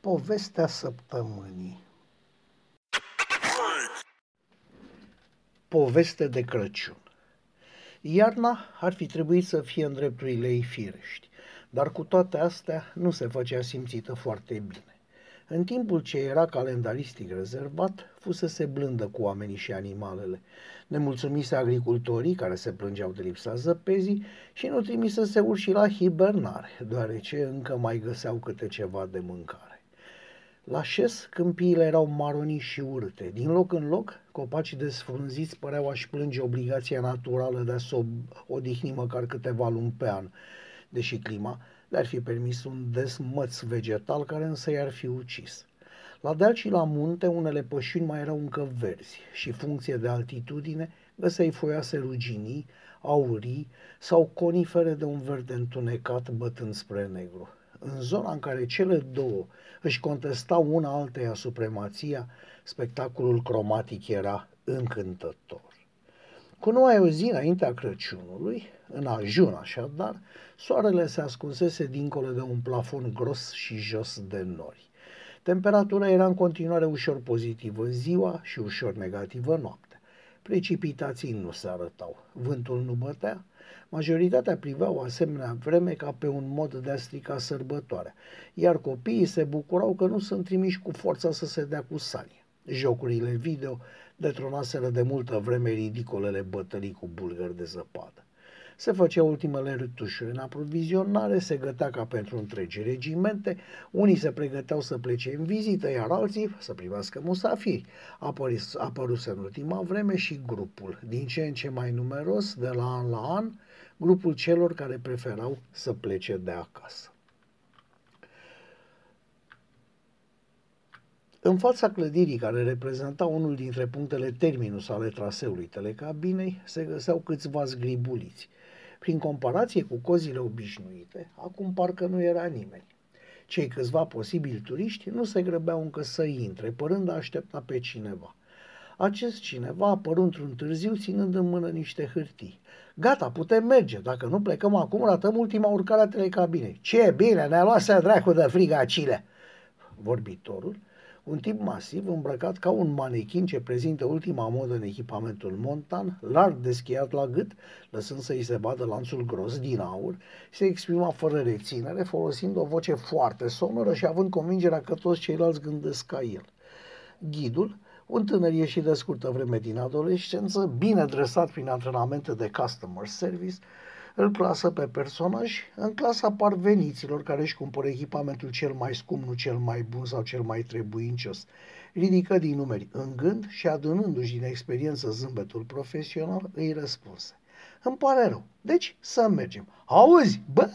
Povestea săptămânii Poveste de Crăciun Iarna ar fi trebuit să fie în drepturile ei firești, dar cu toate astea nu se făcea simțită foarte bine. În timpul ce era calendaristic rezervat, fusese blândă cu oamenii și animalele. Nemulțumise agricultorii care se plângeau de lipsa zăpezii și nu trimisese urși la hibernare, deoarece încă mai găseau câte ceva de mâncare. La șes, câmpiile erau maronii și urte. Din loc în loc, copacii desfrunziți păreau a-și plânge obligația naturală de a se odihni măcar câteva luni pe an, deși clima le-ar fi permis un desmăț vegetal care însă i-ar fi ucis. La deal și la munte, unele pășuni mai erau încă verzi și, funcție de altitudine, găseai foioase ruginii, aurii sau conifere de un verde întunecat bătând spre negru. În zona în care cele două își contestau una alteia supremația, spectacolul cromatic era încântător. Cu numai o zi înaintea Crăciunului, în ajun așadar, soarele se ascunsese dincolo de un plafon gros și jos de nori. Temperatura era în continuare ușor pozitivă ziua și ușor negativă noaptea. Precipitații nu se arătau, vântul nu bătea, majoritatea priveau asemenea vreme ca pe un mod de a strica sărbătoarea, iar copiii se bucurau că nu sunt trimiși cu forța să se dea cu sanie. Jocurile video detronaseră de multă vreme ridicolele bătălii cu bulgări de zăpadă. Se făcea ultimele retușuri în aprovizionare, se gătea ca pentru întregi regimente, unii se pregăteau să plece în vizită, iar alții să primească musafiri. Apărus, apăruse în ultima vreme și grupul, din ce în ce mai numeros, de la an la an, grupul celor care preferau să plece de acasă. În fața clădirii care reprezenta unul dintre punctele terminus ale traseului telecabinei, se găseau câțiva zgribuliți. Prin comparație cu cozile obișnuite, acum parcă nu era nimeni. Cei câțiva posibili turiști nu se grăbeau încă să intre, părând a aștepta pe cineva. Acest cineva a apărut într-un târziu ținând în mână niște hârtii. Gata, putem merge. Dacă nu plecăm acum, ratăm ultima urcare a telecabinei. Ce bine, ne-a luat să dracu de frigacile. Vorbitorul un tip masiv, îmbrăcat ca un manechin ce prezintă ultima modă în echipamentul montan, larg deschiat la gât, lăsând să-i se vadă lanțul gros din aur, se exprima fără reținere, folosind o voce foarte sonoră și având convingerea că toți ceilalți gândesc ca el. Ghidul, un tânăr ieșit de scurtă vreme din adolescență, bine dresat prin antrenamente de customer service, îl clasă pe personaj în clasa parveniților care își cumpără echipamentul cel mai scump, nu cel mai bun sau cel mai trebuincios. Ridică din numeri în gând și adunându-și din experiență zâmbetul profesional, îi răspunse. Îmi pare rău. Deci să mergem. Auzi, bă,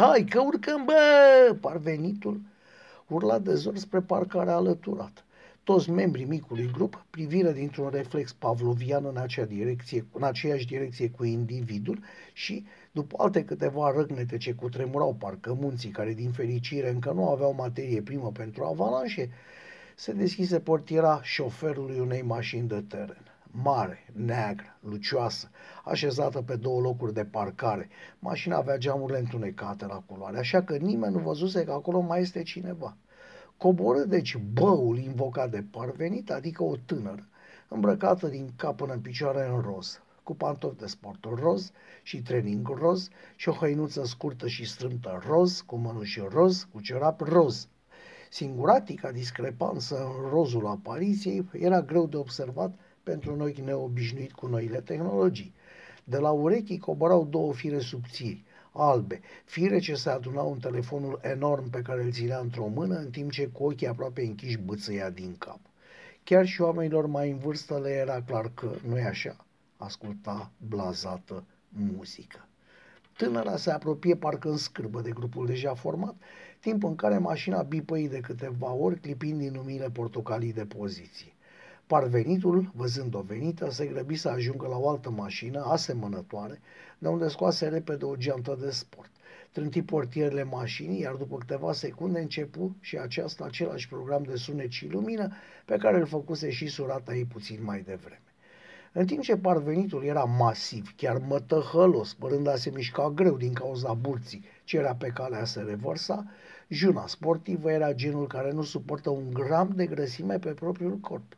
hai că urcăm, bă, parvenitul urla de zor spre parcarea alăturată. Toți membrii micului grup priviră dintr-un reflex pavlovian în, acea direcție, în aceeași direcție cu individul și, după alte câteva răgnete ce cutremurau parcă munții care din fericire încă nu aveau materie primă pentru avalanșe, se deschise portiera șoferului unei mașini de teren. Mare, neagră, lucioasă, așezată pe două locuri de parcare. Mașina avea geamurile întunecate la culoare, așa că nimeni nu văzuse că acolo mai este cineva. Coborâ deci băul invocat de parvenit, adică o tânără, îmbrăcată din cap până în picioare în roz, cu pantofi de sport roz și training roz și o hăinuță scurtă și strâmtă roz, cu mănuși roz, cu cerap roz. Singuratica discrepanță în rozul apariției era greu de observat pentru noi neobișnuit cu noile tehnologii. De la urechi coborau două fire subțiri, albe, fire ce se adunau în telefonul enorm pe care îl ținea într-o mână, în timp ce cu ochii aproape închiși bățăia din cap. Chiar și oamenilor mai în vârstă le era clar că, nu-i așa, asculta blazată muzică. Tânăra se apropie parcă în scârbă de grupul deja format, timp în care mașina bipăi de câteva ori, clipind din lumile portocalii de poziție. Parvenitul, văzând-o venită, se grăbi să ajungă la o altă mașină asemănătoare, de unde scoase repede o geantă de sport. Trânti portierele mașinii, iar după câteva secunde începu și aceasta același program de sunet și lumină pe care îl făcuse și surata ei puțin mai devreme. În timp ce parvenitul era masiv, chiar mătăhălos, părând a se mișca greu din cauza burții ce era pe calea să revărsa, juna sportivă era genul care nu suportă un gram de grăsime pe propriul corp.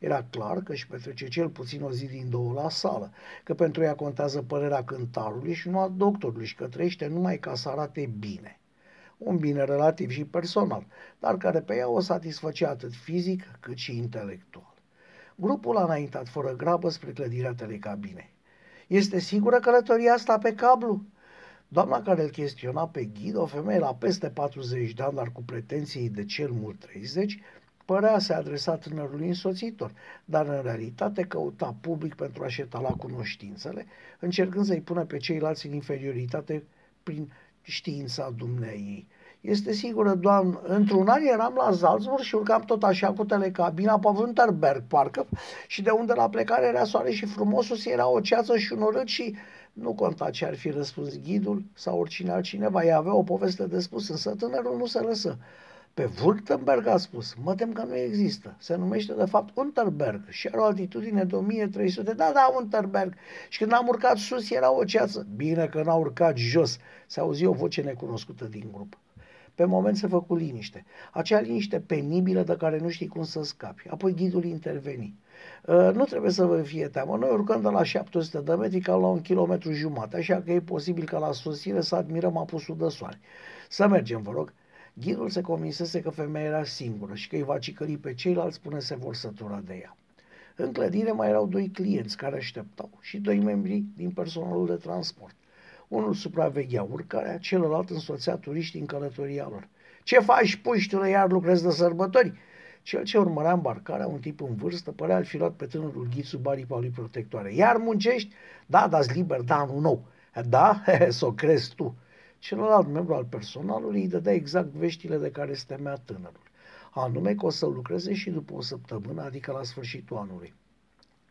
Era clar că își petrece cel puțin o zi din două la sală, că pentru ea contează părerea cântarului și nu a doctorului și că trăiește numai ca să arate bine. Un bine relativ și personal, dar care pe ea o satisfăcea atât fizic cât și intelectual. Grupul a înaintat fără grabă spre clădirea telecabinei. Este sigură călătoria asta pe cablu? Doamna care îl chestiona pe ghid, o femeie la peste 40 de ani, dar cu pretenții de cel mult 30, părea se adresa tânărului însoțitor, dar în realitate căuta public pentru a-și etala cunoștințele, încercând să-i pună pe ceilalți în inferioritate prin știința dumneai. Este sigură, doamnă, într-un an eram la Salzburg și urcam tot așa cu telecabina pe Winterberg, parcă, și de unde la plecare era soare și frumosul era o ceață și un urât și nu conta ce ar fi răspuns ghidul sau oricine altcineva, ea avea o poveste de spus, însă tânărul nu se lăsă. Pe Württemberg a spus, mă tem că nu există. Se numește de fapt Unterberg și are o altitudine de 1300. Da, da, Unterberg. Și când am urcat sus era o ceață. Bine că n-a urcat jos. Se auzi o voce necunoscută din grup. Pe moment se făcu liniște. Acea liniște penibilă de care nu știi cum să scapi. Apoi ghidul interveni. Uh, nu trebuie să vă fie teamă. Noi urcăm de la 700 de metri ca la un kilometru jumate, așa că e posibil ca la sosire să admirăm apusul de soare. Să mergem, vă rog. Ghidul se convinsese că femeia era singură și că îi va cicări pe ceilalți până se vor sătura de ea. În clădire mai erau doi clienți care așteptau și doi membri din personalul de transport. Unul supraveghea urcarea, celălalt însoțea turiștii în călătoria lor. Ce faci, puștule, iar lucrezi de sărbători?" Cel ce urmărea îmbarcarea, un tip în vârstă, părea al fi luat pe tânărul ghid sub aripa lui protectoare. Iar muncești? Da, da liber, da, nu nou. Da? Să o crezi tu. Celălalt membru al personalului îi dădea exact veștile de care se temea tânărul. Anume că o să lucreze și după o săptămână, adică la sfârșitul anului.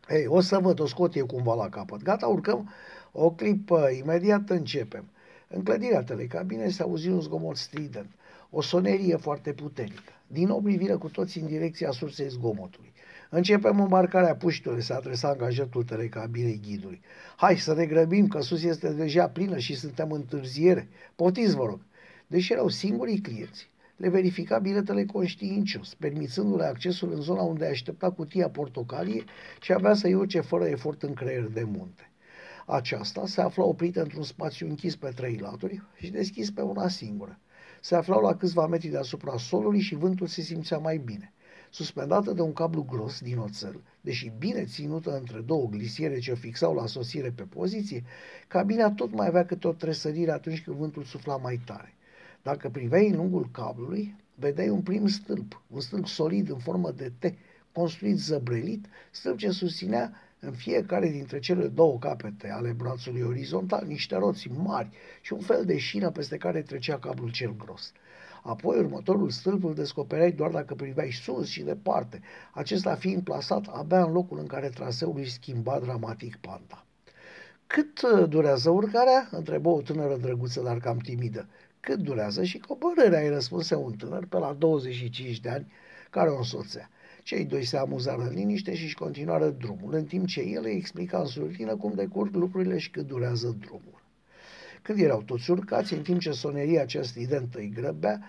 Ei, o să văd, o scot eu cumva la capăt. Gata, urcăm o clipă, imediat începem. În clădirea telecabine se auzi un zgomot strident, o sonerie foarte puternică. Din nou privire cu toți în direcția sursei zgomotului. Începem îmbarcarea puștului, se adresa angajatul telecabinei ghidului. Hai să ne grăbim, că sus este deja plină și suntem în întârziere. Potiți, vă rog. Deși erau singurii clienți, le verifica biletele conștiincios, permițându-le accesul în zona unde aștepta cutia portocalie și avea să-i urce fără efort în creier de munte. Aceasta se afla oprită într-un spațiu închis pe trei laturi și deschis pe una singură. Se aflau la câțiva metri deasupra solului și vântul se simțea mai bine suspendată de un cablu gros din oțel, deși bine ținută între două glisiere ce o fixau la sosire pe poziție, cabina tot mai avea câte o tresărire atunci când vântul sufla mai tare. Dacă priveai în lungul cablului, vedeai un prim stâlp, un stâlp solid în formă de T, construit zăbrelit, stâlp ce susținea în fiecare dintre cele două capete ale brațului orizontal niște roți mari și un fel de șină peste care trecea cablul cel gros. Apoi următorul stâlp îl descoperai doar dacă priveai sus și departe, acesta fiind plasat abia în locul în care traseul își schimba dramatic panta. Cât uh, durează urcarea?" întrebă o tânără drăguță, dar cam timidă. Cât durează și coborârea?" îi răspunse un tânăr pe la 25 de ani care o însoțea. Cei doi se amuzară în liniște și își continuară drumul, în timp ce el îi explica în surlină cum decurg lucrurile și cât durează drumul. Când erau toți urcați, în timp ce soneria acea stridentă îi grăbea,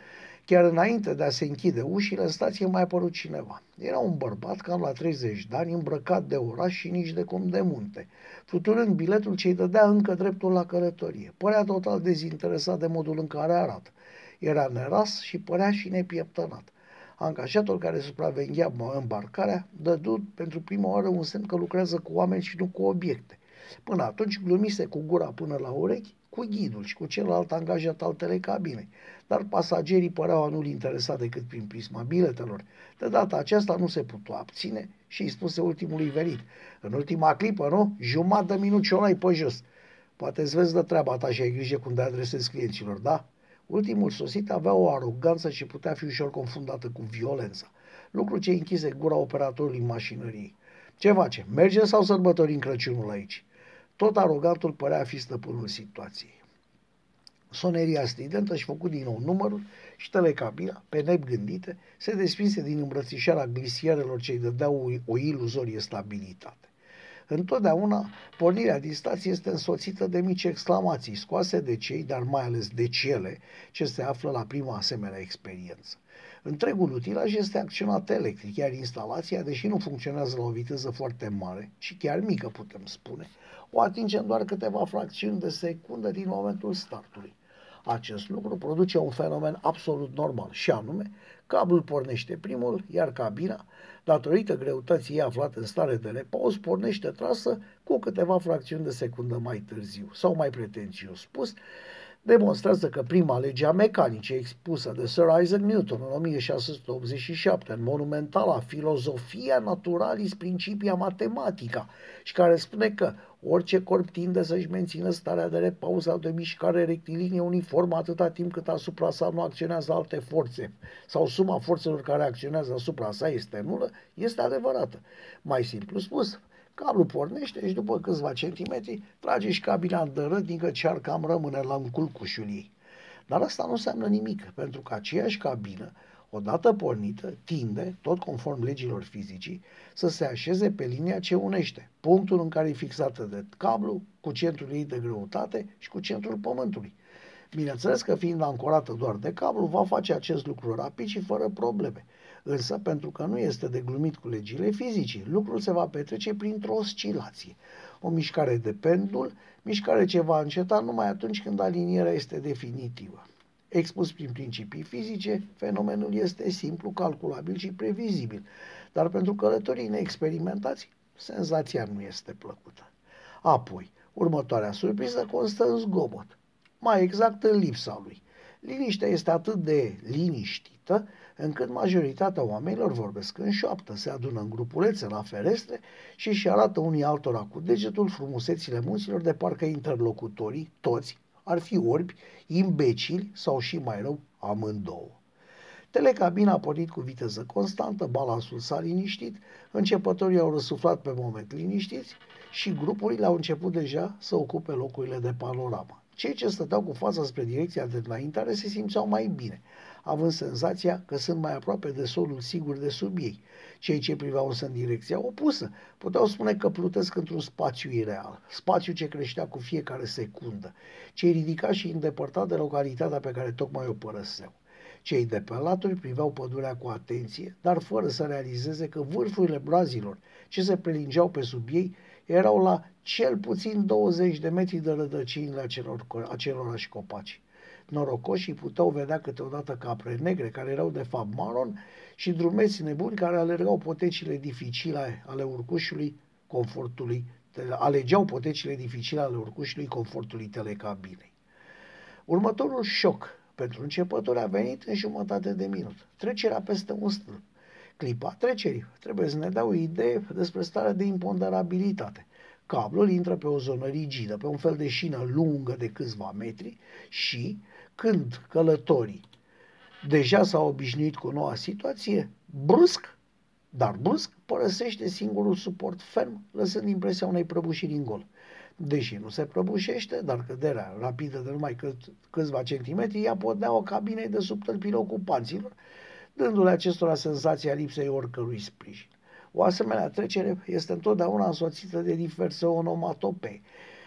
chiar înainte de a se închide ușile, în stație mai apărut cineva. Era un bărbat cam la 30 de ani, îmbrăcat de oraș și nici de cum de munte, fluturând biletul ce îi dădea încă dreptul la călătorie. Părea total dezinteresat de modul în care arată. Era neras și părea și nepieptănat. Angajatul care supraveghea îmbarcarea dădu pentru prima oară un semn că lucrează cu oameni și nu cu obiecte. Până atunci glumise cu gura până la urechi cu ghidul și cu celălalt angajat al telecabinei, dar pasagerii păreau a nu-l interesa decât prin prisma biletelor. De data aceasta nu se putea abține și îi spuse ultimului venit. În ultima clipă, nu? Jumătate de minut și o pe jos. Poate îți vezi de treaba ta și ai grijă cum de adresezi clienților, da? Ultimul sosit avea o aroganță și putea fi ușor confundată cu violența. Lucru ce închise gura operatorului mașinăriei. Ce face? Merge sau sărbătorim Crăciunul aici? Tot arogantul părea a fi stăpânul situației. Soneria stridentă și făcut din nou numărul și telecabina, pe neb gândite, se desprinse din îmbrățișarea glisierelor ce îi dădeau o, o iluzorie stabilitate. Întotdeauna, pornirea din stație este însoțită de mici exclamații scoase de cei, dar mai ales de cele, ce se află la prima asemenea experiență. Întregul utilaj este acționat electric, iar instalația, deși nu funcționează la o viteză foarte mare, și chiar mică putem spune, o atingem doar câteva fracțiuni de secundă din momentul startului. Acest lucru produce un fenomen absolut normal și anume, cablul pornește primul, iar cabina, datorită greutății ei aflată în stare de repaus, pornește trasă cu câteva fracțiuni de secundă mai târziu, sau mai pretențios spus, demonstrează că prima lege a mecanicii expusă de Sir Isaac Newton în 1687 în monumentala Filozofia Naturalis Principia Mathematica și care spune că orice corp tinde să-și mențină starea de repaus sau de mișcare rectilinie uniformă atâta timp cât asupra sa nu acționează alte forțe sau suma forțelor care acționează asupra sa este nulă, este adevărată. Mai simplu spus, Cablul pornește și după câțiva centimetri trage și cabina în dără, din că ar cam rămâne la înculcușul ei. Dar asta nu înseamnă nimic, pentru că aceeași cabină, odată pornită, tinde, tot conform legilor fizicii, să se așeze pe linia ce unește, punctul în care e fixată de cablu, cu centrul ei de greutate și cu centrul pământului. Bineînțeles că fiind ancorată doar de cablu, va face acest lucru rapid și fără probleme. Însă, pentru că nu este de glumit cu legile fizicii, lucrul se va petrece printr-o oscilație. O mișcare de pendul, mișcare ce va înceta numai atunci când alinierea este definitivă. Expus prin principii fizice, fenomenul este simplu, calculabil și previzibil, dar pentru călătorii neexperimentați, senzația nu este plăcută. Apoi, următoarea surpriză constă în zgomot, mai exact în lipsa lui. Liniștea este atât de liniștită încât majoritatea oamenilor vorbesc în șoaptă, se adună în grupulețe la ferestre și își arată unii altora cu degetul frumusețile munților de parcă interlocutorii, toți, ar fi orbi, imbecili sau și mai rău, amândouă. Telecabina a pornit cu viteză constantă, balansul s-a liniștit, începătorii au răsuflat pe moment liniștiți și grupurile au început deja să ocupe locurile de panoramă. Cei ce stăteau cu fața spre direcția de înaintare se simțeau mai bine având senzația că sunt mai aproape de solul sigur de sub ei. Cei ce priveau însă în direcția opusă puteau spune că plutesc într-un spațiu ireal, spațiu ce creștea cu fiecare secundă, cei ridicați și îndepărtat de localitatea pe care tocmai o părăseau. Cei de pe laturi priveau pădurea cu atenție, dar fără să realizeze că vârfurile brazilor ce se prelingeau pe sub ei erau la cel puțin 20 de metri de rădăcinile acelor, acelorași copaci. Norocoșii puteau vedea câteodată capre negre, care erau de fapt maron, și drumeți nebuni care alergau potecile dificile ale urcușului confortului, alegeau potecile dificile ale urcușului confortului telecabinei. Următorul șoc pentru începători a venit în jumătate de minut. Trecerea peste un stâlp. Clipa trecerii. Trebuie să ne dea o idee despre starea de imponderabilitate. Cablul intră pe o zonă rigidă, pe un fel de șină lungă de câțiva metri și când călătorii deja s-au obișnuit cu noua situație, brusc, dar brusc, părăsește singurul suport ferm, lăsând impresia unei prăbușiri în gol. Deși nu se prăbușește, dar căderea rapidă de numai cât, câțiva centimetri, ea o cabinei de sub tălpile ocupanților, dându-le acestora senzația lipsei oricărui sprijin. O asemenea trecere este întotdeauna însoțită de diverse onomatopei,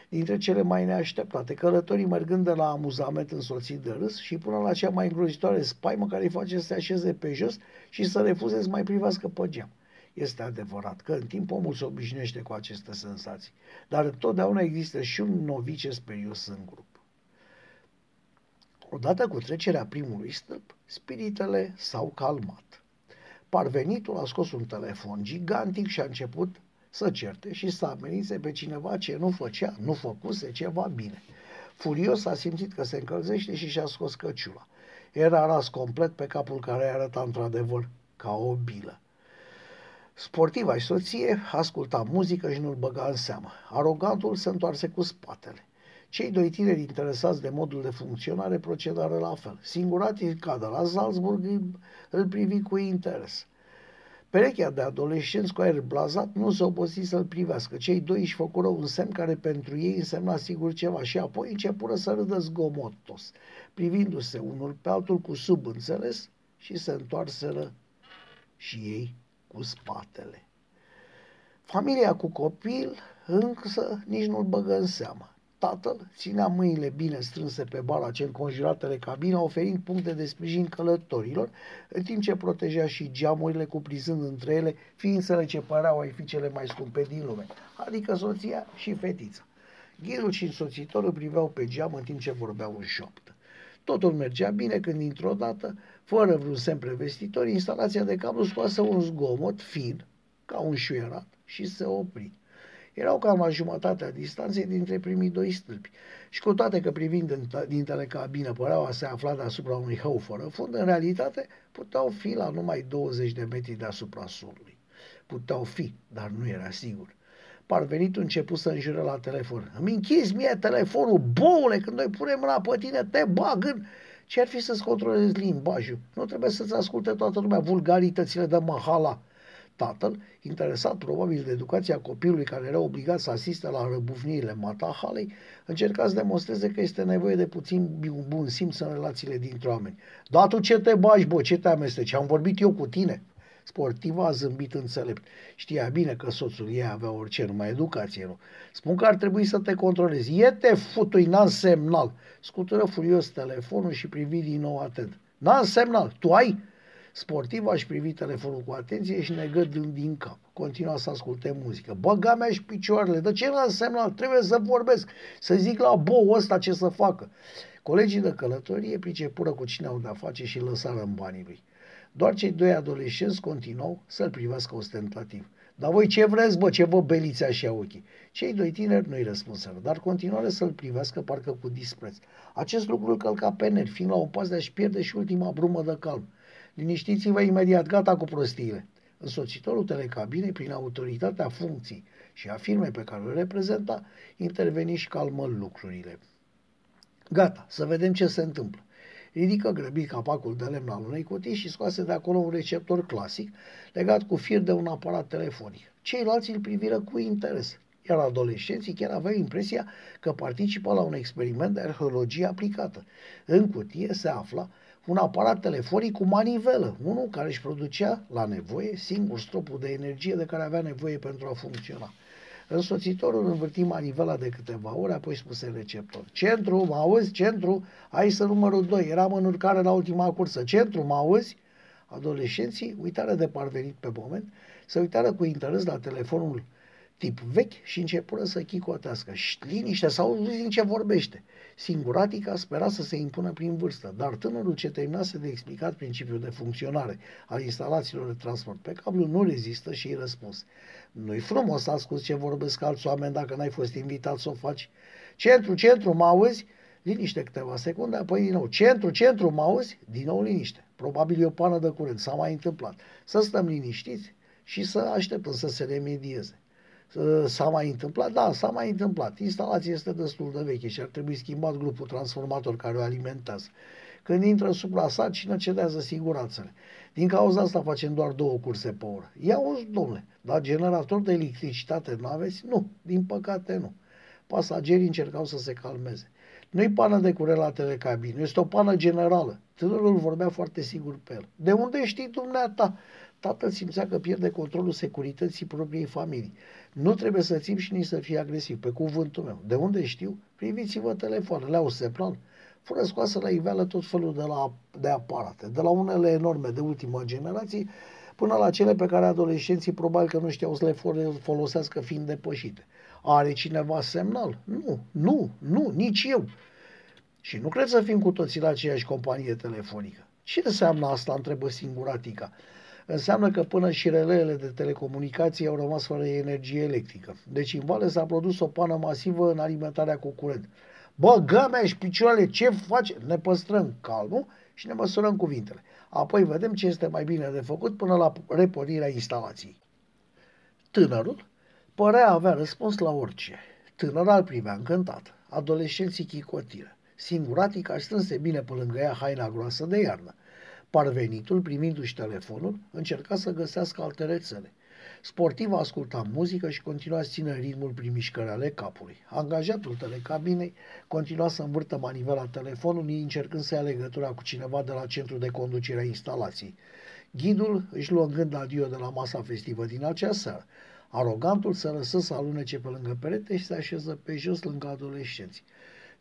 dintre cele mai neașteptate, călătorii mergând de la amuzament însoțit de râs și până la cea mai îngrozitoare spaimă care îi face să se așeze pe jos și să refuze să mai privească pe geam. Este adevărat că în timp omul se obișnuiește cu aceste senzații, dar întotdeauna există și un novice sperios în grup. Odată cu trecerea primului stâlp, spiritele s-au calmat. Parvenitul a scos un telefon gigantic și a început să certe și să amenințe pe cineva ce nu făcea, nu făcuse ceva bine. Furios a simțit că se încălzește și și-a scos căciula. Era ras complet pe capul care arăta într-adevăr ca o bilă. Sportiva și soție asculta muzică și nu-l băga în seamă. Arogantul se întoarse cu spatele. Cei doi tineri interesați de modul de funcționare procedară la fel. Singuratii cadă la Salzburg îl privi cu interes. Perechea de adolescenți cu aer blazat nu se obosi să-l privească. Cei doi își făcură un semn care pentru ei însemna sigur ceva și apoi începură să râdă zgomotos, privindu-se unul pe altul cu subînțeles și se întoarseră și ei cu spatele. Familia cu copil însă nici nu-l băgă în seamă. Tatăl ținea mâinile bine strânse pe bara ce înconjuratele cabina, oferind puncte de sprijin călătorilor, în timp ce proteja și geamurile, cuprizând între ele ființele ce păreau ai fi cele mai scumpe din lume, adică soția și fetița. Ghidul și însoțitorul priveau pe geam în timp ce vorbeau în șoaptă. Totul mergea bine când, dintr-o dată, fără vreun semn prevestitor, instalația de cablu scoase un zgomot fin, ca un șuierat, și se opri. Erau cam la jumătatea distanței dintre primii doi stâlpi și cu toate că privind din telecabină păreau a se afla deasupra unui hău fără fund, în realitate puteau fi la numai 20 de metri deasupra solului. Puteau fi, dar nu era sigur. Parvenitul început să înjure la telefon. Îmi închizi mie telefonul, boule, când noi punem mâna pe tine, te bag în... Ce ar fi să-ți controlezi limbajul? Nu trebuie să-ți asculte toată lumea vulgaritățile de mahala. Tatăl, interesat probabil de educația copilului care era obligat să asiste la răbufnirile matahalei, încerca să demonstreze că este nevoie de puțin bun simț în relațiile dintre oameni. Da, tu ce te bagi, bă, ce te amesteci? Am vorbit eu cu tine. Sportiva a zâmbit înțelept. Știa bine că soțul ei avea orice, numai educație, nu? Spun că ar trebui să te controlezi. E te futui, n-am semnal. Scutură furios telefonul și privi din nou atent. N-am semnal. Tu ai? Sportiv aș privi telefonul cu atenție și negă din cap. Continua să asculte muzică. Băga mea și picioarele. De ce n-am semnal? Trebuie să vorbesc. Să zic la bou ăsta ce să facă. Colegii de călătorie pricepură cu cine au de-a face și lăsară în banii lui. Doar cei doi adolescenți continuau să-l privească ostentativ. Dar voi ce vreți, bă, ce vă beliți așa ochii? Cei doi tineri nu-i răspunseră, dar continuare să-l privească parcă cu dispreț. Acest lucru îl călca pe nervi, fiind la o pas de a-și pierde și ultima brumă de calm. Liniștiți-vă imediat, gata cu prostiile. Însoțitorul telecabinei, prin autoritatea funcției și a firmei pe care o reprezenta, interveni și calmă lucrurile. Gata, să vedem ce se întâmplă. Ridică grăbit capacul de lemn al unei cutii și scoase de acolo un receptor clasic legat cu fir de un aparat telefonic. Ceilalți îl priviră cu interes, iar adolescenții chiar aveau impresia că participă la un experiment de arheologie aplicată. În cutie se afla un aparat telefonic cu manivelă, unul care își producea la nevoie singur stropul de energie de care avea nevoie pentru a funcționa. Însoțitorul învârti manivela de câteva ore, apoi spuse receptor. Centru, mă auzi? Centru, ai să numărul 2. Eram în urcare la ultima cursă. Centru, mă auzi? Adolescenții uitară de parvenit pe moment, se uitară cu interes la telefonul tip vechi și începură să chicotească. Și liniște, sau din ce vorbește. Singuratica spera să se impună prin vârstă, dar tânărul ce terminase de explicat principiul de funcționare al instalațiilor de transport pe cablu nu rezistă și îi răspuns. Nu-i frumos să asculți ce vorbesc alți oameni dacă n-ai fost invitat să o faci. Centru, centru, mă auzi? Liniște câteva secunde, apoi din nou. Centru, centru, mă auzi? Din nou liniște. Probabil e o pană de curent, s-a mai întâmplat. Să stăm liniștiți și să așteptăm să se remedieze. S-a mai întâmplat? Da, s-a mai întâmplat. Instalația este destul de veche și ar trebui schimbat grupul transformator care o alimentează. Când intră supra sarcină, cedează siguranțele. Din cauza asta facem doar două curse pe oră. Ia uzi, domnule, dar generator de electricitate nu aveți? Nu, din păcate nu. Pasagerii încercau să se calmeze. Nu-i pană de curent la telecabină, este o pană generală. Tânărul vorbea foarte sigur pe el. De unde știi dumneata? Tatăl simțea că pierde controlul securității propriei familii. Nu trebuie să țip și nici să fie agresiv, pe cuvântul meu. De unde știu? Priviți-vă telefoanele, au semnal. Fără scoasă la iveală tot felul de, la, de aparate, de la unele enorme de ultimă generație, până la cele pe care adolescenții probabil că nu știau să le folosească fiind depășite. Are cineva semnal? Nu, nu, nu, nici eu. Și nu cred să fim cu toții la aceeași companie telefonică. Ce înseamnă asta, întrebă singuratica înseamnă că până și releele de telecomunicații au rămas fără energie electrică. Deci în Vale s-a produs o pană masivă în alimentarea cu curent. Bă, gămea și picioarele, ce face? Ne păstrăm calmul și ne măsurăm cuvintele. Apoi vedem ce este mai bine de făcut până la repornirea instalației. Tânărul părea avea răspuns la orice. Tânărul al privea încântat. Adolescenții chicotiră. Singuratica strânse bine pe lângă ea haina groasă de iarnă. Parvenitul, primindu-și telefonul, încerca să găsească alte rețele. Sportiv asculta muzică și continua să țină ritmul prin mișcări ale capului. Angajatul telecabinei continua să învârtă manivela telefonului, încercând să ia legătura cu cineva de la centru de conducere a instalației. Ghidul își luă în gând adio de la masa festivă din acea seară. Arogantul se lăsă să alunece pe lângă perete și se așeză pe jos lângă adolescenți.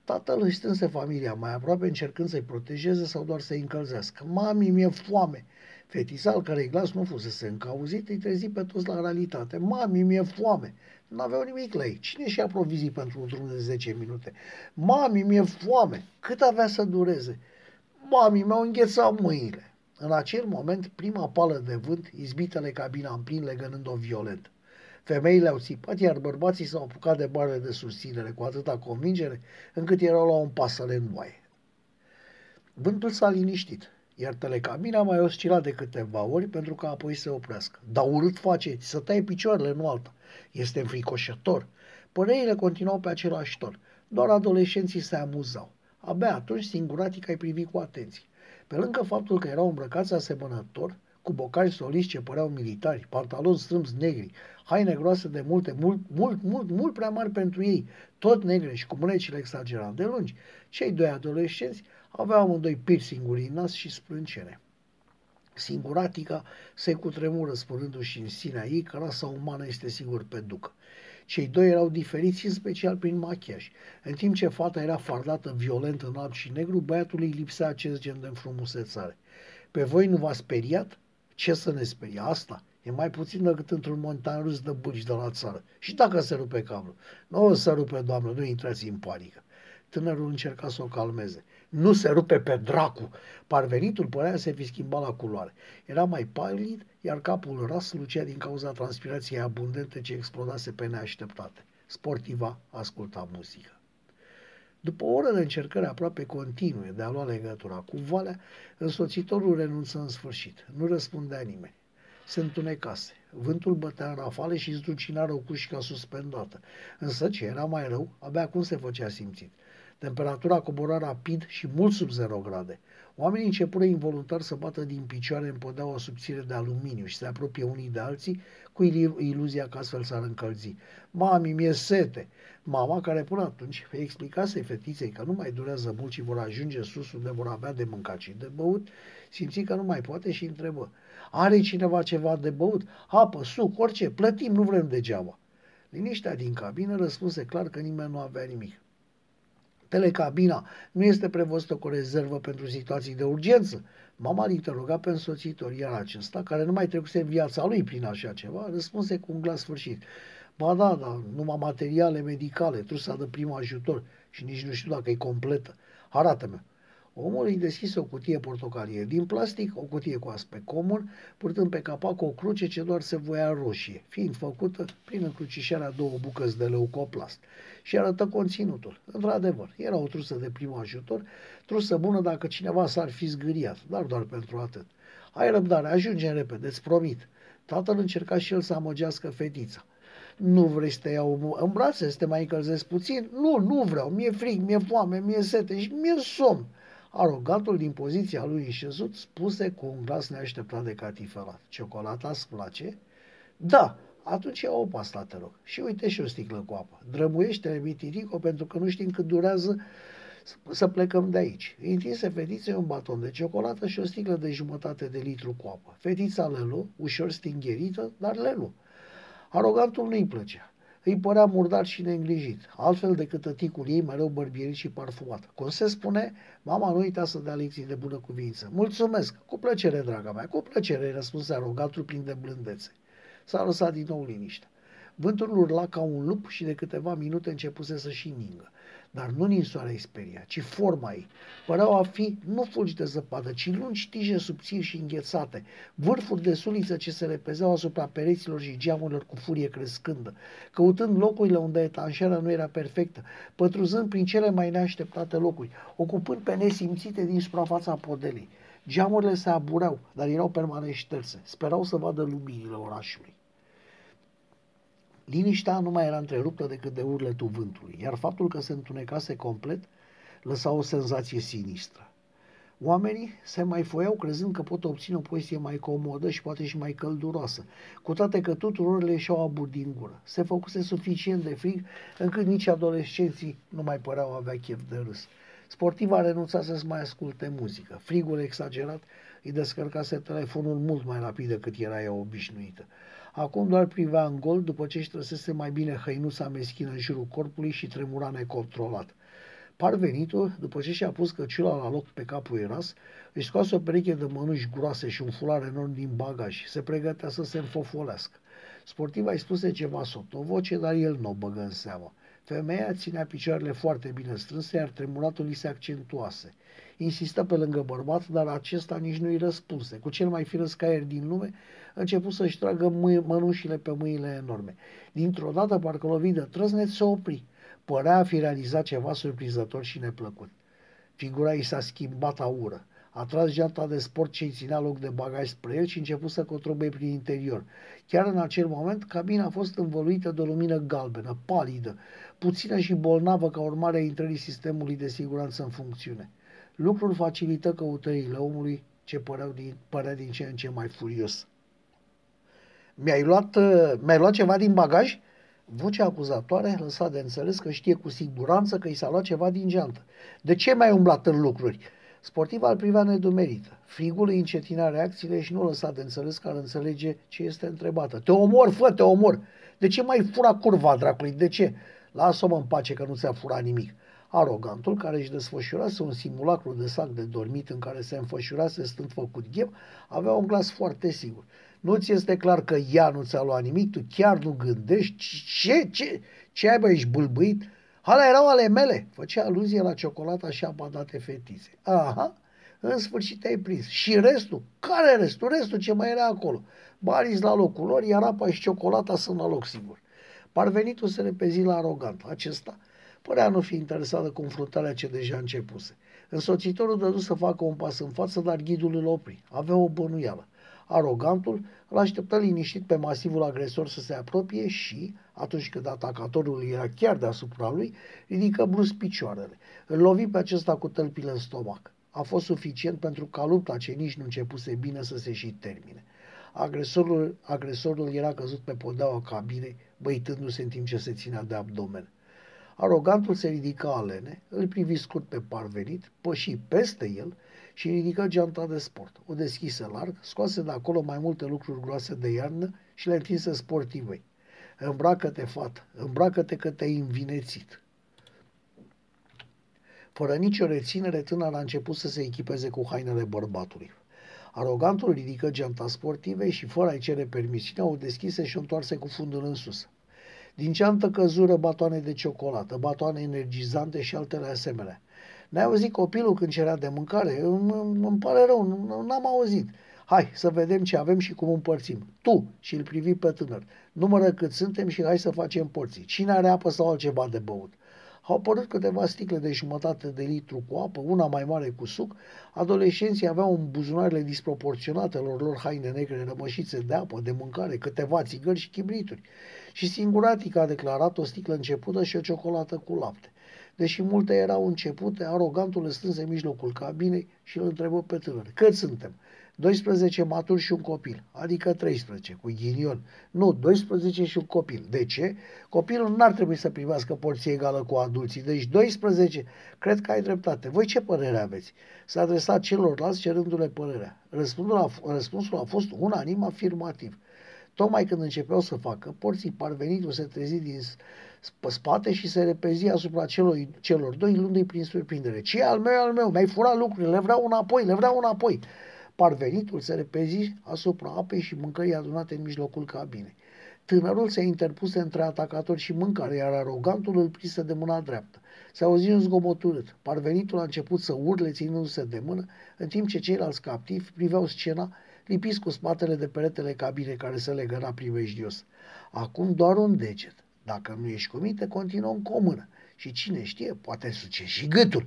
Tatăl își strânse familia mai aproape încercând să-i protejeze sau doar să-i încălzească. Mami, mi-e foame! Fetița, al cărei glas nu fusese încauzit, îi trezi pe toți la realitate. Mami, mi-e foame! Nu aveau nimic la ei. Cine și-a provizii pentru un drum de 10 minute? Mami, mi-e foame! Cât avea să dureze? Mami, mi-au înghețat mâinile. În acel moment, prima pală de vânt izbitele cabina în plin legănând-o violent. Femeile au țipat, iar bărbații s-au apucat de barele de susținere cu atâta convingere, încât erau la un pasăre în voie. Vântul s-a liniștit, iar telecabina mai oscila de câteva ori pentru că apoi se oprească. Dar urât face, să tai picioarele, nu alta. Este înfricoșător. Păreile continuau pe același ton. Doar adolescenții se amuzau. Abia atunci singuratic ai privi cu atenție. Pe lângă faptul că erau îmbrăcați asemănător, cu bocari soliți ce păreau militari, pantaloni strâmți negri, haine groase de multe, mult, mult, mult, mult prea mari pentru ei, tot negre și cu mânecile exagerat de lungi, cei doi adolescenți aveau amândoi piercinguri în nas și sprâncene. Singuratica se cutremură spunându-și în sinea ei că rasa umană este sigur pe ducă. Cei doi erau diferiți în special prin machiaj. În timp ce fata era fardată violent în alb și negru, băiatului lipsea acest gen de înfrumusețare. Pe voi nu v-a speriat? Ce să ne sperie asta? E mai puțin decât într-un montan rus de bâlci de la țară. Și dacă se rupe cablul? Nu o să rupe, doamnă, nu intrați în panică. Tânărul încerca să o calmeze. Nu se rupe pe dracu! Parvenitul părea să fi schimbat la culoare. Era mai palid, iar capul ras lucea din cauza transpirației abundente ce explodase pe neașteptate. Sportiva asculta muzică. După o oră de încercări aproape continue de a lua legătura cu valea, însoțitorul renunță în sfârșit. Nu răspundea nimeni. Se întunecase. Vântul bătea în rafale și zdrucina răucușca suspendată. Însă, ce era mai rău, abia cum se făcea simțit. Temperatura cobora rapid și mult sub 0 grade. Oamenii începură involuntar să bată din picioare în podeaua subțire de aluminiu și se apropie unii de alții cu iluzia că astfel s-ar încălzi. Mami, mi-e sete! Mama, care până atunci explicase fetiței că nu mai durează mult și vor ajunge sus unde vor avea de mâncat și de băut, simți că nu mai poate și întrebă. Are cineva ceva de băut? Apă, suc, orice, plătim, nu vrem degeaba. Liniștea din cabină răspunse clar că nimeni nu avea nimic. Telecabina nu este prevăzută cu o rezervă pentru situații de urgență. Mama îl interoga pe însoțitor, iar acesta, care nu mai trecuse în viața lui prin așa ceva, răspunse cu un glas sfârșit. Ba da, da, numai materiale medicale, trusa de prim ajutor și nici nu știu dacă e completă. Arată-mi. Omul îi deschise o cutie portocalie din plastic, o cutie cu aspect comun, purtând pe capac o cruce ce doar se voia roșie, fiind făcută prin încrucișarea două bucăți de leucoplast. Și arătă conținutul. Într-adevăr, era o trusă de prim ajutor, trusă bună dacă cineva s-ar fi zgâriat, dar doar pentru atât. Ai răbdare, ajunge repede, îți promit. Tatăl încerca și el să amăgească fetița. Nu vrei să te iau în brațe, să te mai încălzesc puțin? Nu, nu vreau, mi-e frig, mi-e foame, mi-e sete și mi-e somn. Arogantul din poziția lui înșezut spuse cu un glas neașteptat de catifelat. Ciocolata îți place? Da, atunci ia o pasta, te rog. Și uite și o sticlă cu apă. Drăbuiește-le mitirico pentru că nu știm cât durează să plecăm de aici. Îi întinse fetiței un baton de ciocolată și o sticlă de jumătate de litru cu apă. Fetița Lelu, ușor stingherită, dar Lelu. Arogantul nu-i plăcea. Îi părea murdar și neîngrijit, altfel decât tăticul ei mereu bărbierit și parfumat. Cum se spune, mama nu uita să dea lecții de bună cuvință. Mulțumesc, cu plăcere, draga mea, cu plăcere, răspunse arogatul plin de blândețe. S-a lăsat din nou liniște. Vântul urla ca un lup și de câteva minute începuse să și ningă. Dar nu ninsoarea îi speria, ci forma ei. Păreau a fi nu fulgi de zăpadă, ci lungi tije subțiri și înghețate, vârfuri de suliță ce se repezeau asupra pereților și geamurilor cu furie crescândă, căutând locurile unde etanșera nu era perfectă, pătruzând prin cele mai neașteptate locuri, ocupând pe nesimțite din suprafața podelei. Geamurile se abureau, dar erau permanent șterse. Sperau să vadă luminile orașului. Liniștea nu mai era întreruptă decât de urletul vântului, iar faptul că se întunecase complet lăsa o senzație sinistră. Oamenii se mai foiau crezând că pot obține o poziție mai comodă și poate și mai călduroasă, cu toate că tuturor le ieșeau abur din gură. Se făcuse suficient de frig încât nici adolescenții nu mai păreau avea chef de râs. Sportiva renunța să-ți mai asculte muzică. Frigul exagerat Îi descărcase telefonul mult mai rapid decât era ea obișnuită. Acum doar privea în gol după ce își trăsese mai bine hăinuța meschină în jurul corpului și tremura necontrolat. Parvenitul, după ce și-a pus căciula la loc pe capul Eras, își scoase o pereche de mănuși groase și un fular enorm din bagaj și se pregătea să se înfofolească. Sportiva îi spuse ceva voce, dar el nu o băgă în seamă. Femeia ținea picioarele foarte bine strânse, iar tremuratul îi se accentuase. Insistă pe lângă bărbat, dar acesta nici nu îi răspunse. Cu cel mai firesc caier din lume, început să-și tragă mănușile pe mâinile enorme. Dintr-o dată, parcă lovit de trăznet, se opri. Părea a fi realizat ceva surprinzător și neplăcut. Figura i s-a schimbat aură. A tras geanta de sport ce îi ținea loc de bagaj spre el și început să cotrobe prin interior. Chiar în acel moment, cabina a fost învăluită de o lumină galbenă, palidă, puțină și bolnavă ca urmare a intrării sistemului de siguranță în funcțiune. Lucrul facilită căutările omului ce păreau din, părea din ce în ce mai furios. Mi-ai luat, uh, mi-ai luat ceva din bagaj?" Vocea acuzatoare lăsa de înțeles că știe cu siguranță că i s-a luat ceva din geantă. De ce mai umblat în lucruri? Sportiva îl privea nedumerită. Frigul îi încetina reacțiile și nu lăsa de înțeles că ar înțelege ce este întrebată. Te omor, fă, te omor! De ce mai fura curva dracului? De ce? Lasă-mă în pace că nu ți-a furat nimic. Arogantul, care își desfășurase un simulacru de sac de dormit în care se înfășurase stând făcut ghem, avea un glas foarte sigur. Nu ți este clar că ea nu ți-a luat nimic? Tu chiar nu gândești? Ce? Ce? Ce ai, bă, ești bâlbâit? Hala erau ale mele. Făcea aluzie la ciocolata și apa date fetițe. Aha, în sfârșit te-ai prins. Și restul? Care restul? Restul ce mai era acolo? Banii la locul lor, iar apa și ciocolata sunt la loc sigur. Parvenitul se repezi la arogant. Acesta părea nu fi interesat de confruntarea ce deja începuse. Însoțitorul dădu să facă un pas în față, dar ghidul îl opri. Avea o bănuială. Arogantul îl așteptă liniștit pe masivul agresor să se apropie și, atunci când atacatorul era chiar deasupra lui, ridică brusc picioarele. Îl lovi pe acesta cu tălpile în stomac. A fost suficient pentru ca lupta ce nici nu începuse bine să se și termine. Agresorul, agresorul era căzut pe podeaua cabinei, băitându-se în timp ce se ținea de abdomen. Arogantul se ridică alene, îl privi scurt pe parvenit, păși peste el și ridică geanta de sport. O deschise larg, scoase de acolo mai multe lucruri groase de iarnă și le întinse sportivei. Îmbracă-te, fată, îmbracă-te că te-ai învinețit. Fără nicio reținere, tânăra a început să se echipeze cu hainele bărbatului. Arogantul ridică geanta sportivei și, fără a-i cere permisiunea, o deschise și o întoarse cu fundul în sus. Din ceantă căzură batoane de ciocolată, batoane energizante și altele asemenea. N-ai auzit copilul când cerea de mâncare? Îmi, îmi pare rău, n-am auzit. Hai să vedem ce avem și cum împărțim. Tu și îl privi pe tânăr. Numără cât suntem și hai să facem porții. Cine are apă sau altceva de băut? Au apărut câteva sticle de jumătate de litru cu apă, una mai mare cu suc. Adolescenții aveau în buzunarele disproporționatelor lor haine negre rămășițe de apă, de mâncare, câteva țigări și chibrituri. Și singuratic a declarat o sticlă începută și o ciocolată cu lapte. Deși multe erau începute, arogantul îl strânse în mijlocul cabinei și îl întrebă pe tânăr. Cât suntem? 12 maturi și un copil, adică 13, cu ghinion. Nu, 12 și un copil. De ce? Copilul nu ar trebui să primească porție egală cu adulții, deci 12. Cred că ai dreptate. Voi ce părere aveți? S-a adresat celorlalți cerându-le părerea. Răspunsul a, răspunsul a fost unanim afirmativ. Tocmai când începeau să facă, porții parvenitul se trezi din spate și se repezi asupra celor, celor doi, luându-i prin surprindere. Ce al meu, al meu, mi-ai furat lucrurile, le vreau înapoi, le vreau înapoi. Parvenitul se repezi asupra apei și mâncării adunate în mijlocul cabinei. Tânărul se interpuse între atacator și mâncare, iar arogantul îl prise de mâna dreaptă. Se auzi un zgomot urât. Parvenitul a început să urle ținându-se de mână, în timp ce ceilalți captivi priveau scena lipiți cu spatele de peretele cabinei care se legăna primejdios. Acum doar un deget. Dacă nu ești cu minte, continuăm cu o mână. Și cine știe, poate suce și gâtul.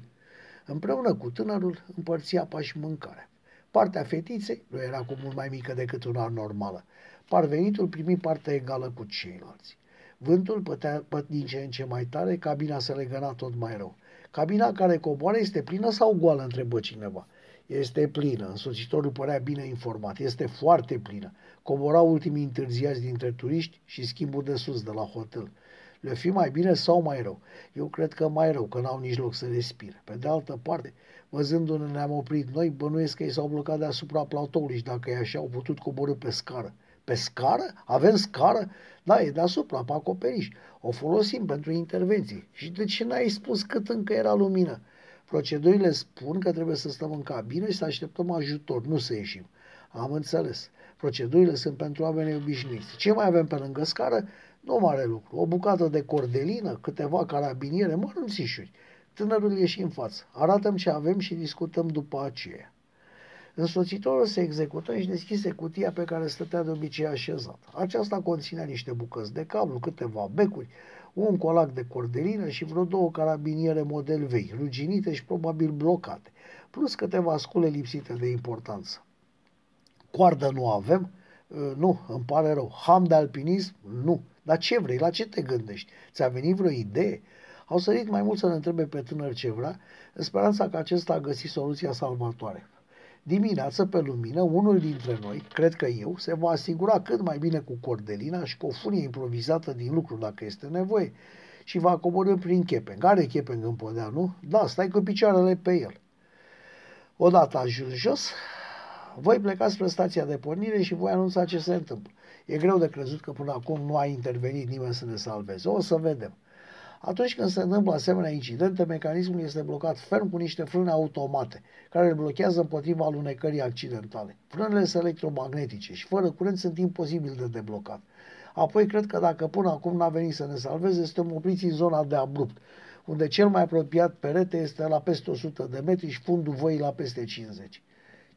Împreună cu tânărul împărția apa și mâncarea. Partea fetiței nu era cu mult mai mică decât una normală. Parvenitul primi partea egală cu ceilalți. Vântul pătea păt din ce în ce mai tare, cabina se legăna tot mai rău. Cabina care coboară este plină sau goală, întrebă cineva. Este plină, însoțitorul părea bine informat, este foarte plină. Coborau ultimii întârziați dintre turiști și schimbul de sus de la hotel. Le fi mai bine sau mai rău? Eu cred că mai rău, că n-au nici loc să respire. Pe de altă parte, văzându-ne ne-am oprit noi, bănuiesc că ei s-au blocat deasupra platoului și dacă e așa, au putut coborâ pe scară. Pe scară? Avem scară? Da, e deasupra, pe acoperiș. O folosim pentru intervenții. Și de ce n-ai spus cât încă era lumină? Procedurile spun că trebuie să stăm în cabină și să așteptăm ajutor, nu să ieșim. Am înțeles. Procedurile sunt pentru oameni obișnuiți. Ce mai avem pe lângă scară? Nu mare lucru. O bucată de cordelină, câteva carabiniere, mărunțișuri. Tânărul ieși în față. Arată-mi ce avem și discutăm după aceea. Însoțitorul se execută și deschise cutia pe care stătea de obicei așezat. Aceasta conținea niște bucăți de cablu, câteva becuri, un colac de cordelină și vreo două carabiniere model vei, ruginite și probabil blocate, plus câteva scule lipsite de importanță. Coardă nu avem? Uh, nu, îmi pare rău. Ham de alpinism? Nu. Dar ce vrei? La ce te gândești? Ți-a venit vreo idee? Au sărit mai mult să ne întrebe pe tânăr ce vrea, în speranța că acesta a găsit soluția salvatoare. Dimineață, pe lumină, unul dintre noi, cred că eu, se va asigura cât mai bine cu cordelina și cu o funie improvizată din lucru dacă este nevoie și va coborâ prin Chepeng. Are Chepeng în podea, nu? Da, stai cu picioarele pe el. Odată ajuns jos, voi pleca spre stația de pornire și voi anunța ce se întâmplă. E greu de crezut că până acum nu a intervenit nimeni să ne salveze. O să vedem. Atunci când se întâmplă asemenea incidente, mecanismul este blocat ferm cu niște frâne automate, care îl blochează împotriva alunecării accidentale. Frânele sunt electromagnetice și fără curent sunt imposibil de deblocat. Apoi cred că dacă până acum n-a venit să ne salveze, suntem opriți în zona de abrupt, unde cel mai apropiat perete este la peste 100 de metri și fundul voi la peste 50.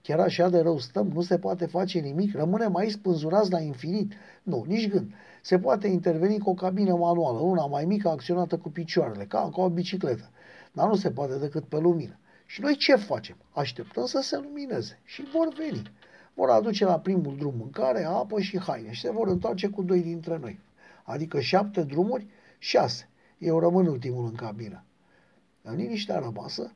Chiar așa de rău stăm, nu se poate face nimic, rămânem aici spânzurați la infinit. Nu, nici gând. Se poate interveni cu o cabină manuală, una mai mică acționată cu picioarele, ca, ca o bicicletă. Dar nu se poate decât pe lumină. Și noi ce facem? Așteptăm să se lumineze și vor veni. Vor aduce la primul drum mâncare, apă și haine și se vor întoarce cu doi dintre noi. Adică șapte drumuri, șase. Eu rămân ultimul în cabină. În liniștea rămasă,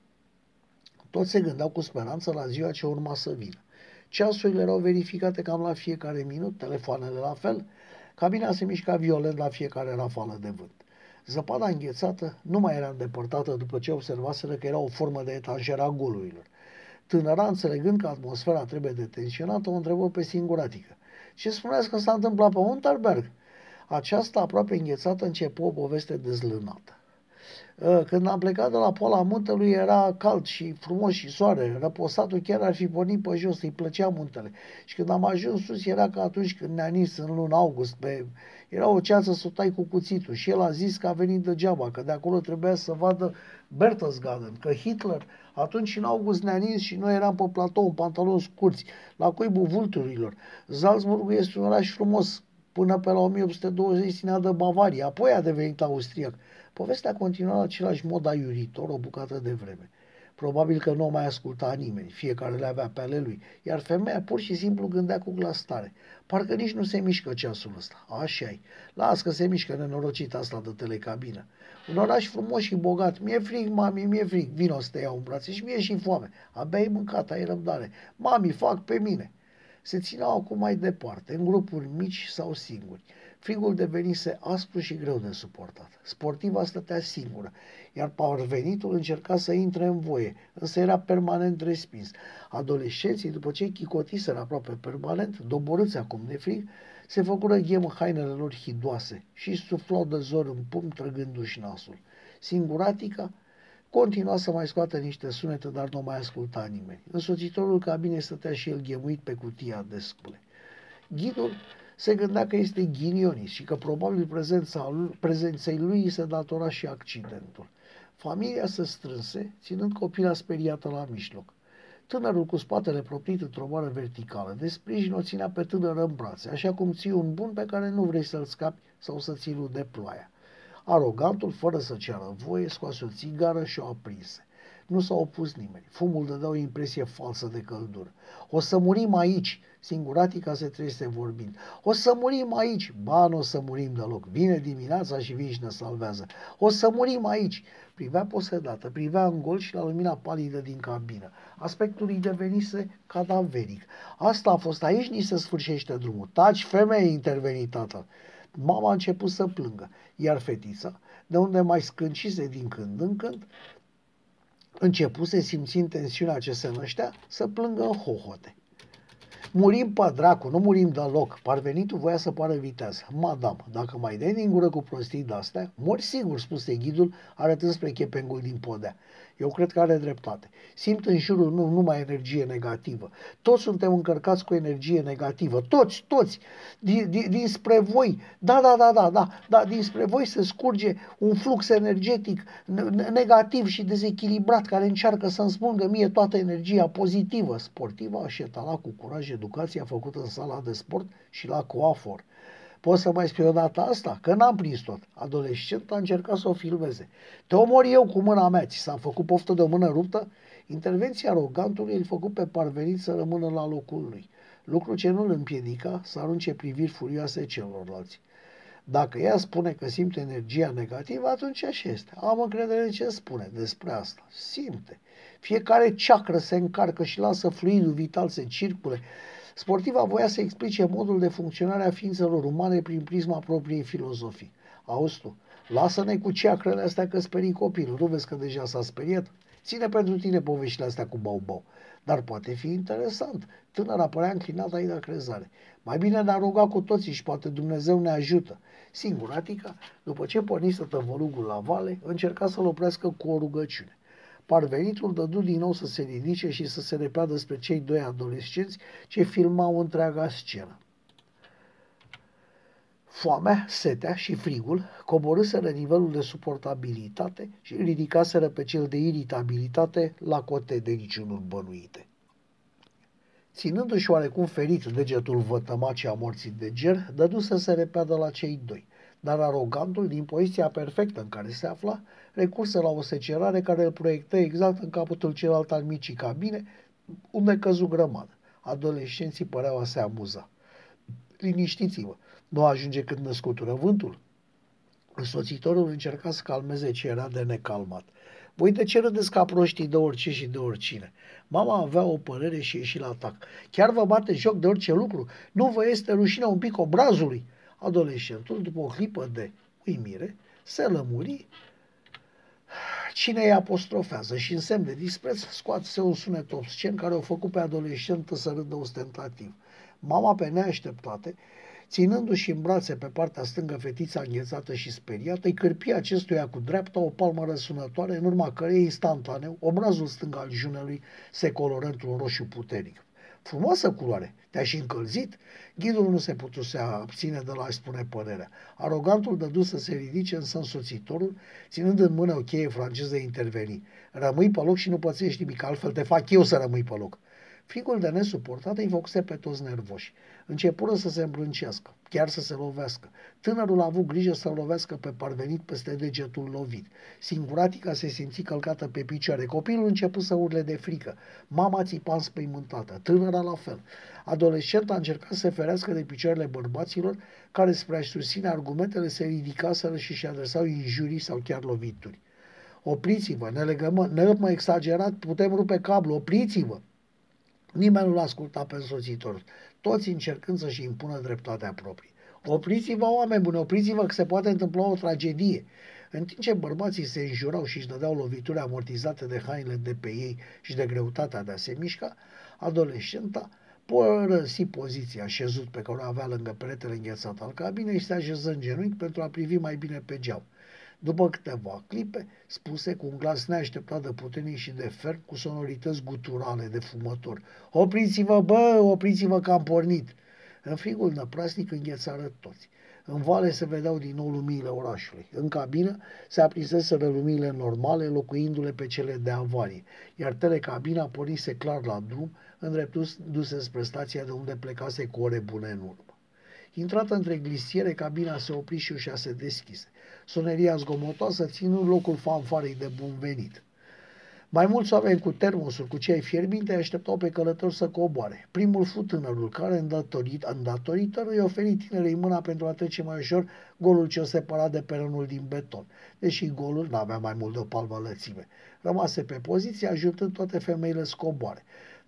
toți se gândeau cu speranță la ziua ce urma să vină. Ceasurile erau verificate cam la fiecare minut, telefoanele la fel. Cabina se mișca violent la fiecare rafală de vânt. Zăpada înghețată nu mai era îndepărtată după ce observaseră că era o formă de etanșer a gulurilor. Tânăra, înțelegând că atmosfera trebuie detenționată, o întrebă pe singuratică. Ce spuneați că s-a întâmplat pe Unterberg? Aceasta, aproape înghețată, începu o poveste dezlânată. Ă, când am plecat de la poala muntelui era cald și frumos și soare. Răposatul chiar ar fi pornit pe jos, îi plăcea muntele. Și când am ajuns sus era ca atunci când ne-a nins în luna august. Pe... Era o ceață să tai cu cuțitul și el a zis că a venit degeaba, că de acolo trebuia să vadă Berchtesgaden, că Hitler atunci în august ne-a nins și noi eram pe platou în pantaloni scurți, la cuibul vulturilor. Salzburg este un oraș frumos, până pe la 1820 ținea de Bavaria, apoi a devenit austriac. Povestea continua la același mod aiuritor o bucată de vreme. Probabil că nu o mai asculta nimeni, fiecare le avea pe ale lui, iar femeia pur și simplu gândea cu glas tare. Parcă nici nu se mișcă ceasul ăsta. așa -i. Las că se mișcă nenorocit asta de telecabină. Un oraș frumos și bogat. Mi-e frig, mami, mi-e frig. Vino să te iau în brațe și mie și foame. Abia ai mâncat, ai răbdare. Mami, fac pe mine. Se țineau acum mai departe, în grupuri mici sau singuri. Frigul devenise aspru și greu de suportat. Sportiva stătea singură, iar parvenitul încerca să intre în voie, însă era permanent respins. Adolescenții, după ce chicotiseră aproape permanent, doborâți acum de frig, se făcură ghem hainele lor hidoase și suflau de zor în pumn trăgându-și nasul. Singuratica continua să mai scoată niște sunete, dar nu mai asculta nimeni. Însoțitorul cabinei stătea și el ghemuit pe cutia de scule. Ghidul se gândea că este ghinionist și că probabil prezența, prezenței lui se datora și accidentul. Familia se strânse, ținând copila speriată la mijloc. Tânărul cu spatele proptit într-o moară verticală de sprijin o ținea pe tânără în brațe, așa cum ții un bun pe care nu vrei să-l scapi sau să ți-l de ploaia. Arogantul, fără să ceară voie, scoase o țigară și o aprinse. Nu s-a opus nimeni. Fumul dădea o impresie falsă de căldură. O să murim aici, singuratica se trece vorbind. O să murim aici. Ba, nu o să murim deloc. Vine dimineața și vin și ne salvează. O să murim aici. Privea posedată, privea în gol și la lumina palidă din cabină. Aspectul îi devenise cadaveric. Asta a fost aici, ni se sfârșește drumul. Taci, femeie, intervenit tatăl. Mama a început să plângă, iar fetița, de unde mai scâncise din când în când, începuse, simțind tensiunea ce se năștea, să plângă în hohote. Murim pe dracu, nu murim deloc. Parvenitul voia să pară vitează. Madam, dacă mai dai din gură cu prostii de-astea, mori sigur, spuse ghidul, arătând spre chepengul din podea. Eu cred că are dreptate. Simt în jurul meu numai energie negativă. Toți suntem încărcați cu energie negativă. Toți, toți. Din, din, dinspre voi. Da, da, da, da, da. Da, dinspre voi se scurge un flux energetic negativ și dezechilibrat care încearcă să-mi smulgă mie toată energia pozitivă. Sportivă a șetalat cu curaj educația făcută în sala de sport și la coafor. Poți să mai spui o dată asta? Că n-am prins tot. Adolescent a încercat să o filmeze. Te omor eu cu mâna mea. Ți s-a făcut poftă de o mână ruptă? Intervenția arogantului îl făcut pe parvenit să rămână la locul lui. Lucru ce nu îl împiedica să arunce priviri furioase celorlalți. Dacă ea spune că simte energia negativă, atunci așa este. Am încredere în ce spune despre asta. Simte. Fiecare ceacră se încarcă și lasă fluidul vital să circule Sportiva voia să explice modul de funcționare a ființelor umane prin prisma propriei filozofii. Auzi tu, lasă-ne cu ceacrele astea că sperii copilul, nu vezi că deja s-a speriat? Ține pentru tine poveștile astea cu bau-bau. Dar poate fi interesant. Tânăra părea înclinată Aida Crezare. Mai bine ne-a rugat cu toții și poate Dumnezeu ne ajută. Singuratica, după ce pornise tăvălugul la vale, încerca să-l oprească cu o rugăciune. Parvenitul dădu din nou să se ridice și să se repeadă spre cei doi adolescenți ce filmau întreaga scenă. Foamea, setea și frigul coborâseră nivelul de suportabilitate și ridicaseră pe cel de iritabilitate la cote de niciunul bănuite. Ținându-și oarecum ferit degetul vătămacii a morții de ger, dădu să se repeadă la cei doi dar arogantul, din poziția perfectă în care se afla, recurse la o secerare care îl proiectă exact în capătul celălalt al micii cabine, unde căzu grămadă. Adolescenții păreau a se amuza. Liniștiți-vă, nu ajunge când ne scutură vântul. Însoțitorul încerca să calmeze ce era de necalmat. Voi de ce râdeți ca proștii de orice și de oricine? Mama avea o părere și ieși la atac. Chiar vă bate joc de orice lucru? Nu vă este rușine un pic obrazului? Adolescentul, după o clipă de uimire, se lămuri cine îi apostrofează și în semn de dispreț scoate un sunet obscen care o făcut pe adolescentă să râdă ostentativ. Mama, pe neașteptate, ținându-și în brațe pe partea stângă fetița înghețată și speriată, îi cârpi acestuia cu dreapta o palmă răsunătoare, în urma cărei instantaneu obrazul stâng al junelui se coloră într-un roșu puternic. Frumoasă culoare. Te-ai și încălzit? Ghidul nu se putu să abține de la a spune părerea. Arogantul dădu să se ridice însă însoțitorul, ținând în mână o cheie franceză interveni. Rămâi pe loc și nu pățești nimic, altfel te fac eu să rămâi pe loc. Frigul de nesuportat îi făcuse pe toți nervoși. Începură să se îmbrâncească, chiar să se lovească. Tânărul a avut grijă să lovească pe parvenit peste degetul lovit. Singuratica se simți călcată pe picioare. Copilul început să urle de frică. Mama țipa înspăimântată, tânăra la fel. Adolescenta a încercat să se ferească de picioarele bărbaților care spre a-și susține argumentele se ridicaseră și și adresau injurii sau chiar lovituri. Opriți-vă, ne legăm, ne mai exagerat, putem rupe cablu, opriți-vă! Nimeni nu l-a ascultat pe însoțitor, toți încercând să-și impună dreptatea proprie. Opriți-vă, oameni buni, opriți-vă că se poate întâmpla o tragedie. În timp ce bărbații se înjurau și își dădeau lovituri amortizate de hainele de pe ei și de greutatea de a se mișca, adolescenta părăsi poziția șezut pe care o avea lângă peretele înghețat al cabinei și se așeză în genunchi pentru a privi mai bine pe geam. După câteva clipe, spuse cu un glas neașteptat de puternic și de ferm, cu sonorități guturale de fumător. Opriți-vă, bă, opriți-vă că am pornit. În frigul năprasnic înghețară toți. În vale se vedeau din nou luminile orașului. În cabină se aprinseseră luminile normale, locuindu-le pe cele de avarie, iar telecabina pornise clar la drum, îndreptându-se spre stația de unde plecase cu ore bune în urmă. Intrată între glisiere, cabina se opri și ușa se deschise. Soneria zgomotoasă ținând locul fanfarei de bun venit. Mai mulți oameni cu termosuri, cu ceai fierbinte, așteptau pe călător să coboare. Primul fu tânărul, care îndatorit, îndatorită îi oferi tinerei mâna pentru a trece mai ușor golul ce o separa de peronul din beton, deși golul n-avea mai mult de o palmă lățime. Rămase pe poziție, ajutând toate femeile să coboare.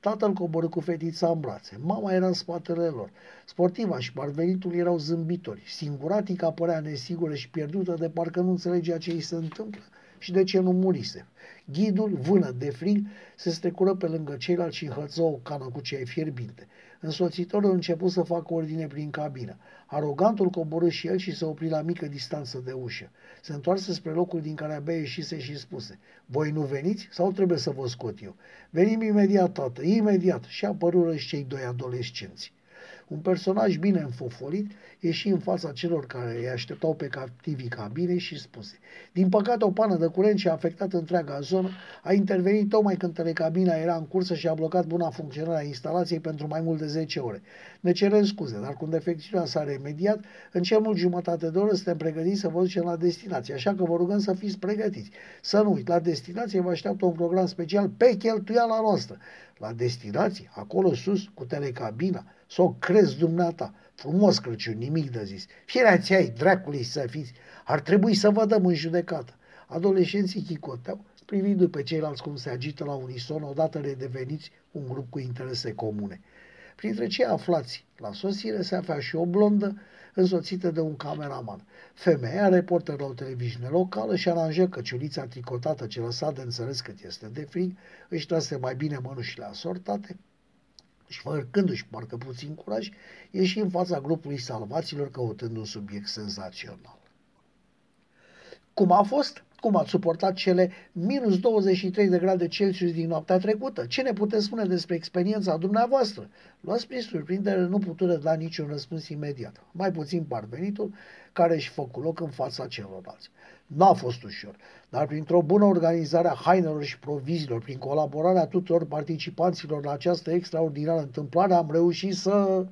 Tatăl coborâ cu fetița în brațe. Mama era în spatele lor. Sportiva și parvenitul erau zâmbitori. Singuratica părea nesigură și pierdută de parcă nu înțelegea ce îi se întâmplă și de ce nu murise. Ghidul, vână de frig, se strecură pe lângă ceilalți și înhăță o cană cu ceai fierbinte. Însoțitorul a început să facă ordine prin cabină. Arogantul coborâ și el și se opri la mică distanță de ușă. Se întoarse spre locul din care abia ieșise și spuse, Voi nu veniți sau trebuie să vă scot eu? Venim imediat, tată, imediat. Și apărură și cei doi adolescenți. Un personaj bine înfofolit ieși în fața celor care îi așteptau pe captivii cabinei și spuse Din păcate o pană de curent și a afectat întreaga zonă, a intervenit tocmai când telecabina era în cursă și a blocat buna funcționare a instalației pentru mai mult de 10 ore. Ne cerem scuze, dar când defecțiunea s-a remediat, în cel mult jumătate de oră suntem pregătiți să vă ducem la destinație, așa că vă rugăm să fiți pregătiți. Să nu uit, la destinație vă așteaptă un program special pe cheltuiala noastră. La destinație, acolo sus, cu telecabina, să o crezi dumneata. Frumos Crăciun, nimic de zis. Firea ai dracului să fiți, ar trebui să vă dăm în judecată. Adolescenții chicoteau, privindu pe ceilalți cum se agită la unison, odată redeveniți un grup cu interese comune. Printre cei aflați la sosire se afla și o blondă însoțită de un cameraman. Femeia, reporter la o televiziune locală, și aranjă căciulița tricotată ce lăsa de înțeles cât este de frig, își trase mai bine mănușile asortate, și fărcându-și parcă puțin curaj, ieși în fața grupului salvaților căutând un subiect senzațional. Cum a fost? Cum ați suportat cele minus 23 de grade Celsius din noaptea trecută? Ce ne puteți spune despre experiența dumneavoastră? Luați prin surprindere, nu putură da niciun răspuns imediat. Mai puțin parvenitul, care își făcu loc în fața celorlalți. N-a fost ușor, dar printr-o bună organizare a hainelor și provizilor, prin colaborarea tuturor participanților la această extraordinară întâmplare, am reușit să